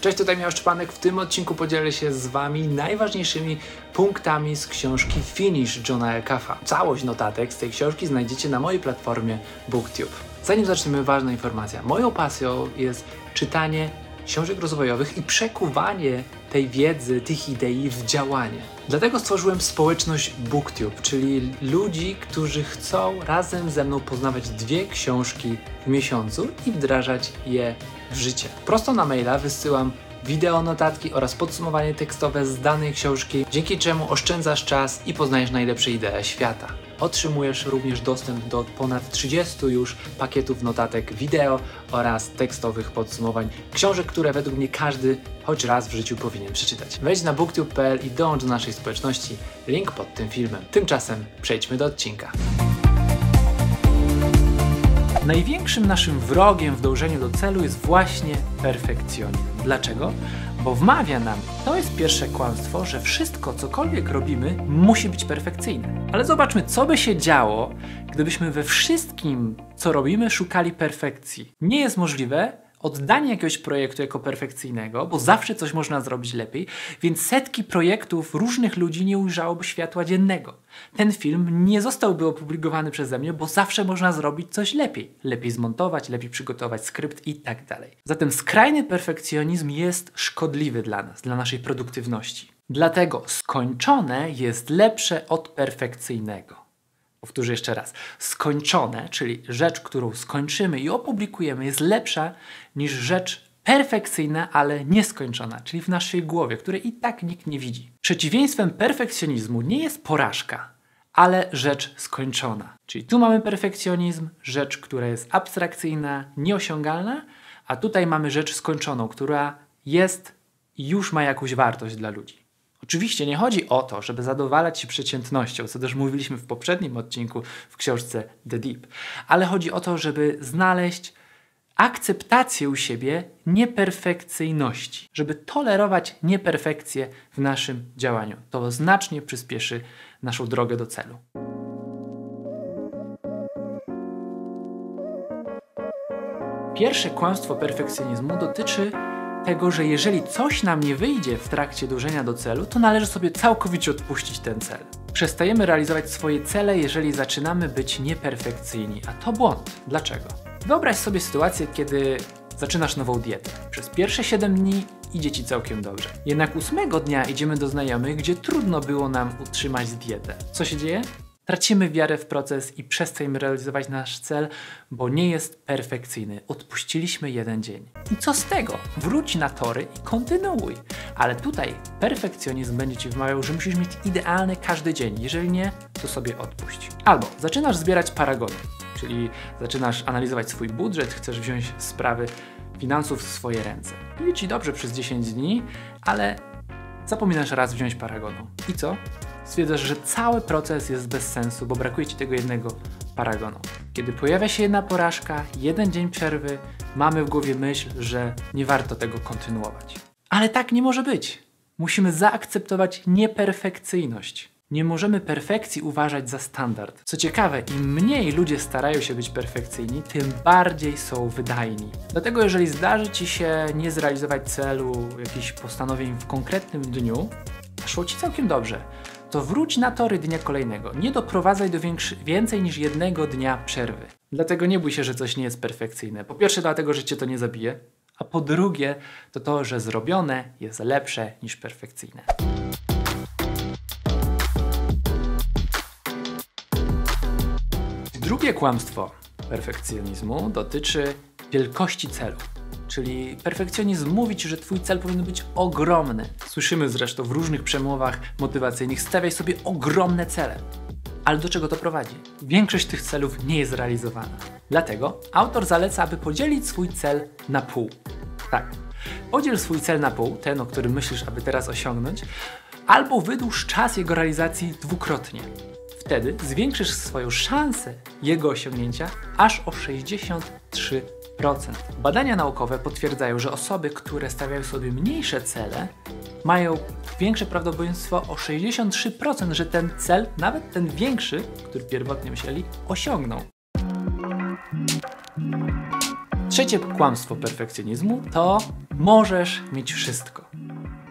Cześć, tutaj Miał Szczepanek. W tym odcinku podzielę się z Wami najważniejszymi punktami z książki Finish Johna Eckafa. Całość notatek z tej książki znajdziecie na mojej platformie BookTube. Zanim zaczniemy, ważna informacja. Moją pasją jest czytanie książek rozwojowych i przekuwanie tej wiedzy, tych idei w działanie. Dlatego stworzyłem społeczność BookTube, czyli ludzi, którzy chcą razem ze mną poznawać dwie książki w miesiącu i wdrażać je w życie. Prosto na maila wysyłam wideo notatki oraz podsumowanie tekstowe z danej książki, dzięki czemu oszczędzasz czas i poznajesz najlepsze idee świata. Otrzymujesz również dostęp do ponad 30 już pakietów notatek wideo oraz tekstowych podsumowań książek, które według mnie każdy choć raz w życiu powinien przeczytać. Wejdź na booktube.pl i dołącz do naszej społeczności. Link pod tym filmem. Tymczasem przejdźmy do odcinka. Największym naszym wrogiem w dążeniu do celu jest właśnie perfekcjonizm. Dlaczego? Bo wmawia nam, to jest pierwsze kłamstwo, że wszystko, cokolwiek robimy, musi być perfekcyjne. Ale zobaczmy, co by się działo, gdybyśmy we wszystkim, co robimy, szukali perfekcji. Nie jest możliwe, oddanie jakiegoś projektu jako perfekcyjnego, bo zawsze coś można zrobić lepiej, więc setki projektów różnych ludzi nie ujrzałoby światła dziennego. Ten film nie zostałby opublikowany przeze mnie, bo zawsze można zrobić coś lepiej. Lepiej zmontować, lepiej przygotować skrypt i tak dalej. Zatem skrajny perfekcjonizm jest szkodliwy dla nas, dla naszej produktywności. Dlatego skończone jest lepsze od perfekcyjnego. Powtórzę jeszcze raz. Skończone, czyli rzecz, którą skończymy i opublikujemy, jest lepsza niż rzecz perfekcyjna, ale nieskończona, czyli w naszej głowie, której i tak nikt nie widzi. Przeciwieństwem perfekcjonizmu nie jest porażka, ale rzecz skończona. Czyli tu mamy perfekcjonizm, rzecz, która jest abstrakcyjna, nieosiągalna, a tutaj mamy rzecz skończoną, która jest i już ma jakąś wartość dla ludzi. Oczywiście nie chodzi o to, żeby zadowalać się przeciętnością, co też mówiliśmy w poprzednim odcinku w książce The Deep, ale chodzi o to, żeby znaleźć akceptację u siebie nieperfekcyjności, żeby tolerować nieperfekcje w naszym działaniu. To znacznie przyspieszy naszą drogę do celu. Pierwsze kłamstwo perfekcjonizmu dotyczy tego, że jeżeli coś nam nie wyjdzie w trakcie dążenia do celu, to należy sobie całkowicie odpuścić ten cel. Przestajemy realizować swoje cele, jeżeli zaczynamy być nieperfekcyjni, a to błąd. Dlaczego? Wyobraź sobie sytuację, kiedy zaczynasz nową dietę. Przez pierwsze 7 dni idzie ci całkiem dobrze. Jednak ósmego dnia idziemy do znajomych, gdzie trudno było nam utrzymać dietę. Co się dzieje? Tracimy wiarę w proces i przestajemy realizować nasz cel, bo nie jest perfekcyjny. Odpuściliśmy jeden dzień. I co z tego? Wróć na tory i kontynuuj. Ale tutaj perfekcjonizm będzie ci wmawiał, że musisz mieć idealny każdy dzień. Jeżeli nie, to sobie odpuść. Albo zaczynasz zbierać paragony, czyli zaczynasz analizować swój budżet, chcesz wziąć sprawy finansów w swoje ręce. Idzie ci dobrze przez 10 dni, ale zapominasz raz wziąć paragonu. I co? stwierdzasz, że cały proces jest bez sensu, bo brakuje ci tego jednego paragonu. Kiedy pojawia się jedna porażka, jeden dzień przerwy, mamy w głowie myśl, że nie warto tego kontynuować. Ale tak nie może być. Musimy zaakceptować nieperfekcyjność. Nie możemy perfekcji uważać za standard. Co ciekawe, im mniej ludzie starają się być perfekcyjni, tym bardziej są wydajni. Dlatego, jeżeli zdarzy ci się nie zrealizować celu, jakichś postanowień w konkretnym dniu, szło ci całkiem dobrze to wróć na tory dnia kolejnego. Nie doprowadzaj do więcej niż jednego dnia przerwy. Dlatego nie bój się, że coś nie jest perfekcyjne. Po pierwsze, dlatego, że cię to nie zabije, a po drugie, to to, że zrobione jest lepsze niż perfekcyjne. Drugie kłamstwo perfekcjonizmu dotyczy wielkości celu. Czyli perfekcjonizm mówi ci, że twój cel powinien być ogromny. Słyszymy zresztą w różnych przemowach motywacyjnych, stawiaj sobie ogromne cele. Ale do czego to prowadzi? Większość tych celów nie jest realizowana. Dlatego autor zaleca, aby podzielić swój cel na pół. Tak, podziel swój cel na pół, ten, o którym myślisz, aby teraz osiągnąć, albo wydłuż czas jego realizacji dwukrotnie. Wtedy zwiększysz swoją szansę jego osiągnięcia aż o 63%. Badania naukowe potwierdzają, że osoby, które stawiają sobie mniejsze cele, mają większe prawdopodobieństwo o 63%, że ten cel, nawet ten większy, który pierwotnie myśleli, osiągną. Trzecie kłamstwo perfekcjonizmu to Możesz mieć wszystko.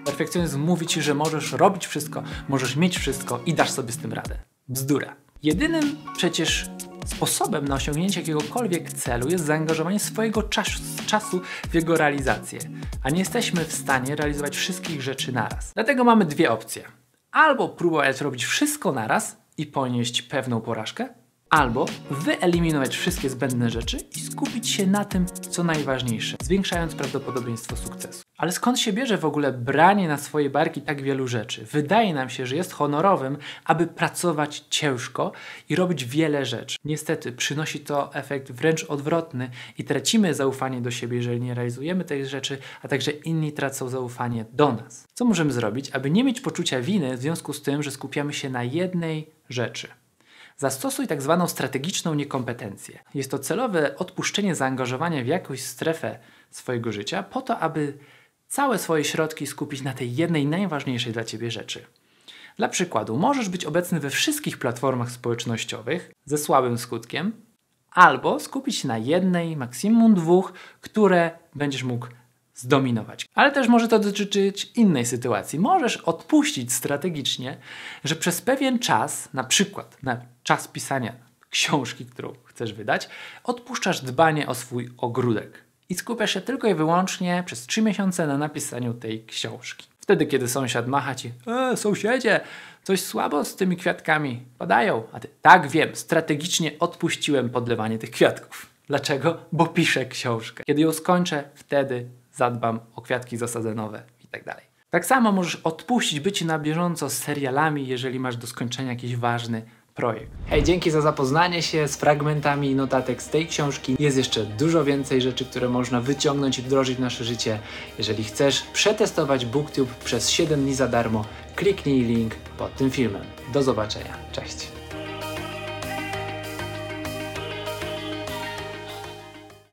Perfekcjonizm mówi ci, że możesz robić wszystko, możesz mieć wszystko i dasz sobie z tym radę. Bzdura. Jedynym przecież sposobem na osiągnięcie jakiegokolwiek celu jest zaangażowanie swojego czasu, czasu w jego realizację, a nie jesteśmy w stanie realizować wszystkich rzeczy naraz. Dlatego mamy dwie opcje. Albo próbować robić wszystko naraz i ponieść pewną porażkę, albo wyeliminować wszystkie zbędne rzeczy i skupić się na tym, co najważniejsze, zwiększając prawdopodobieństwo sukcesu. Ale skąd się bierze w ogóle branie na swoje barki tak wielu rzeczy? Wydaje nam się, że jest honorowym, aby pracować ciężko i robić wiele rzeczy. Niestety przynosi to efekt wręcz odwrotny i tracimy zaufanie do siebie, jeżeli nie realizujemy tych rzeczy, a także inni tracą zaufanie do nas. Co możemy zrobić, aby nie mieć poczucia winy w związku z tym, że skupiamy się na jednej rzeczy? Zastosuj tak zwaną strategiczną niekompetencję. Jest to celowe odpuszczenie zaangażowania w jakąś strefę swojego życia po to, aby całe swoje środki skupić na tej jednej najważniejszej dla Ciebie rzeczy. Dla przykładu, możesz być obecny we wszystkich platformach społecznościowych ze słabym skutkiem, albo skupić się na jednej, maksimum dwóch, które będziesz mógł zdominować. Ale też może to dotyczyć innej sytuacji. Możesz odpuścić strategicznie, że przez pewien czas, na przykład na czas pisania książki, którą chcesz wydać, odpuszczasz dbanie o swój ogródek i skupiasz się tylko i wyłącznie przez 3 miesiące na napisaniu tej książki. Wtedy, kiedy sąsiad macha ci, e, sąsiedzie, coś słabo z tymi kwiatkami padają, a ty, tak wiem, strategicznie odpuściłem podlewanie tych kwiatków. Dlaczego? Bo piszę książkę. Kiedy ją skończę, wtedy zadbam o kwiatki zasadzenowe i tak. Tak samo możesz odpuścić bycie na bieżąco z serialami, jeżeli masz do skończenia jakiś ważny projekt. Hej, dzięki za zapoznanie się z fragmentami notatek z tej książki. Jest jeszcze dużo więcej rzeczy, które można wyciągnąć i wdrożyć w nasze życie. Jeżeli chcesz przetestować BookTube przez 7 dni za darmo, kliknij link pod tym filmem. Do zobaczenia. Cześć.